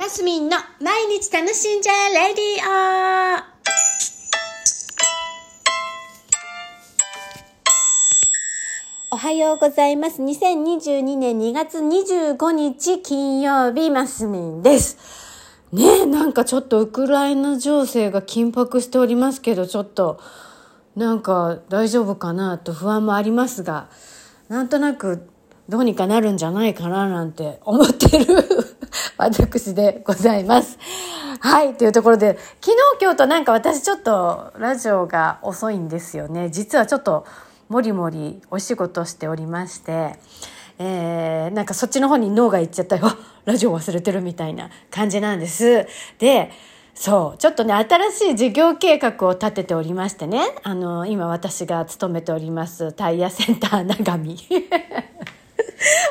マスミンの毎日楽しんじゃえレディオおはようございます。2022年2月25日金曜日、マスミンです。ねえ、なんかちょっとウクライナ情勢が緊迫しておりますけど、ちょっと、なんか大丈夫かなと不安もありますが、なんとなくどうにかなるんじゃないかななんて思ってる 私でございます。はい、というところで、昨日今日となんか私ちょっとラジオが遅いんですよね。実はちょっともりもりお仕事しておりまして、えー、なんかそっちの方に脳がいっちゃったよ。ラジオ忘れてるみたいな感じなんです。で、そう。ちょっとね、新しい事業計画を立てておりましてね。あの、今私が勤めておりますタイヤセンター長見。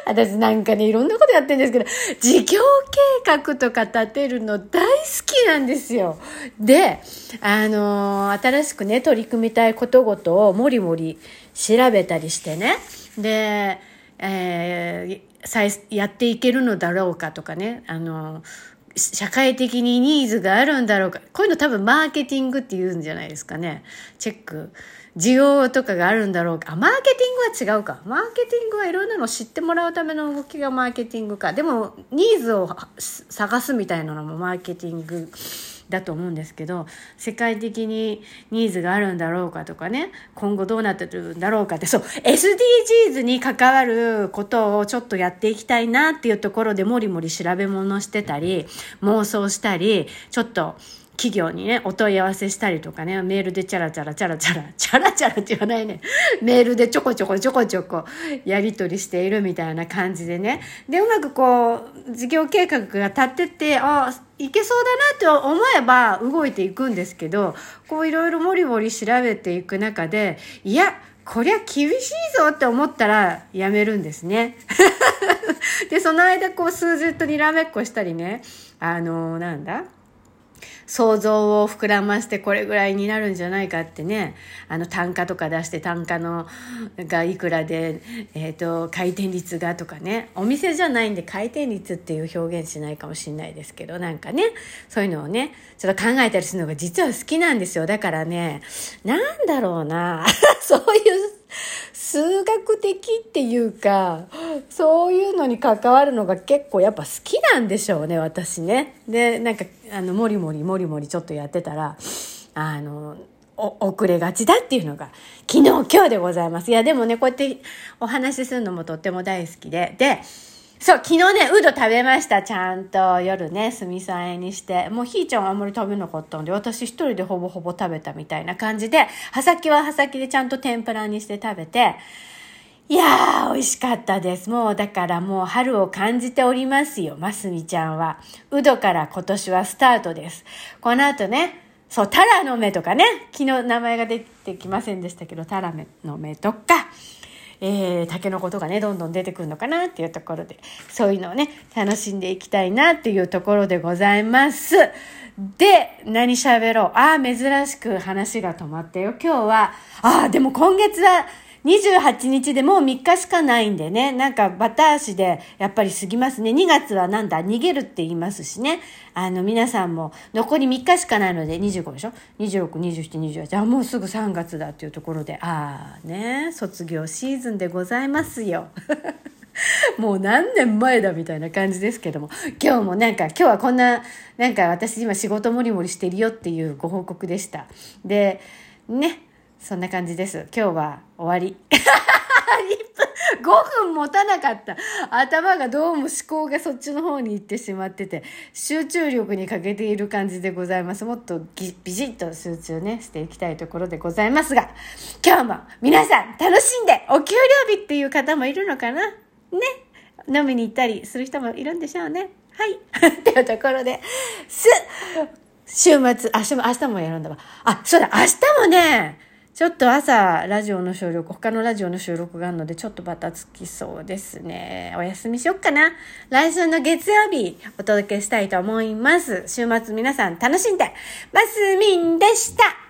私なんかね、いろんなことやってるんですけど、事業計画とか立てるの大好きなんですよ。で、あのー新しくね、取り組みたいことごとをもりもり調べたりしてね。で、えーやっていけるのだろうかとかね、あのー社会的にニーズがあるんだろうか。こういうの多分マーケティングって言うんじゃないですかね。チェック。需要とかがあるんだろうか。あ、マーケティングは違うか。マーケティングはいろんなの知ってもらうための動きがマーケティングか。でも、ニーズを探すみたいなのもマーケティングだと思うんですけど、世界的にニーズがあるんだろうかとかね、今後どうなってるんだろうかって、そう、SDGs に関わることをちょっとやっていきたいなっていうところでもりもり調べ物してたり、妄想したり、ちょっと企業にね、お問い合わせしたりとかね、メールでチャラチャラチャラチャラ、チャラチャラって言わないね。メールでちょこちょこちょこちょこやり取りしているみたいな感じでね。で、うまくこう、事業計画が立ってって、あ、いけそうだなって思えば動いていくんですけど、こういろいろもりもり調べていく中で、いや、こりゃ厳しいぞって思ったらやめるんですね。で、その間こう数字とにらめっこしたりね、あのなんだ？想像を膨らましてこれぐらいになるんじゃないかってね。あの単価とか出して単価のがいくらで、えー、と回転率がとかね。お店じゃないんで回転率っていう表現しないかもしれないですけどなんかね。そういうのをねちょっと考えたりするのが実は好きなんですよ。だからねなんだろうな。そういう数学的っていうかそういうのに関わるのが結構やっぱ好きなんでしょうね私ね。でなんかあのもりもりもりもりちょっとやってたらあの遅れがちだっていうのが昨日今日でございます。いやでもねこうやってお話しするのもとっても大好きででそう、昨日ね、うど食べました。ちゃんと夜ね、すみさんえにして。もうひーちゃんはあんまり食べなかったんで、私一人でほぼほぼ食べたみたいな感じで、葉先は葉先でちゃんと天ぷらにして食べて、いやー、美味しかったです。もうだからもう春を感じておりますよ、ますみちゃんは。うどから今年はスタートです。この後ね、そう、タラの芽とかね、昨日名前が出てきませんでしたけど、タラの芽とか、えー、タケノコとかね、どんどん出てくるのかなっていうところで、そういうのをね、楽しんでいきたいなっていうところでございます。で、何喋ろう。ああ、珍しく話が止まったよ。今日は、ああ、でも今月は、28日でもう3日しかないんでね、なんかバタ足でやっぱり過ぎますね。2月はなんだ、逃げるって言いますしね。あの、皆さんも残り3日しかないので25でしょ ?26、27、28。あ、もうすぐ3月だっていうところで、ああね、卒業シーズンでございますよ。もう何年前だみたいな感じですけども、今日もなんか、今日はこんな、なんか私今仕事もりもりしてるよっていうご報告でした。で、ね、そんな感じです。今日は終わり。1分、5分持たなかった。頭がどうも思考がそっちの方に行ってしまってて、集中力に欠けている感じでございます。もっとビシッと集中ね、していきたいところでございますが、今日も皆さん楽しんでお給料日っていう方もいるのかな？ね。飲みに行ったりする人もいるんでしょうね。はい。っていうところで、す、週末、明日も、明日もやるんだわ。あ、そうだ、明日もね、ちょっと朝、ラジオの収録、他のラジオの収録があるので、ちょっとバタつきそうですね。お休みしよっかな。来週の月曜日、お届けしたいと思います。週末皆さん楽しんで、マスミンでした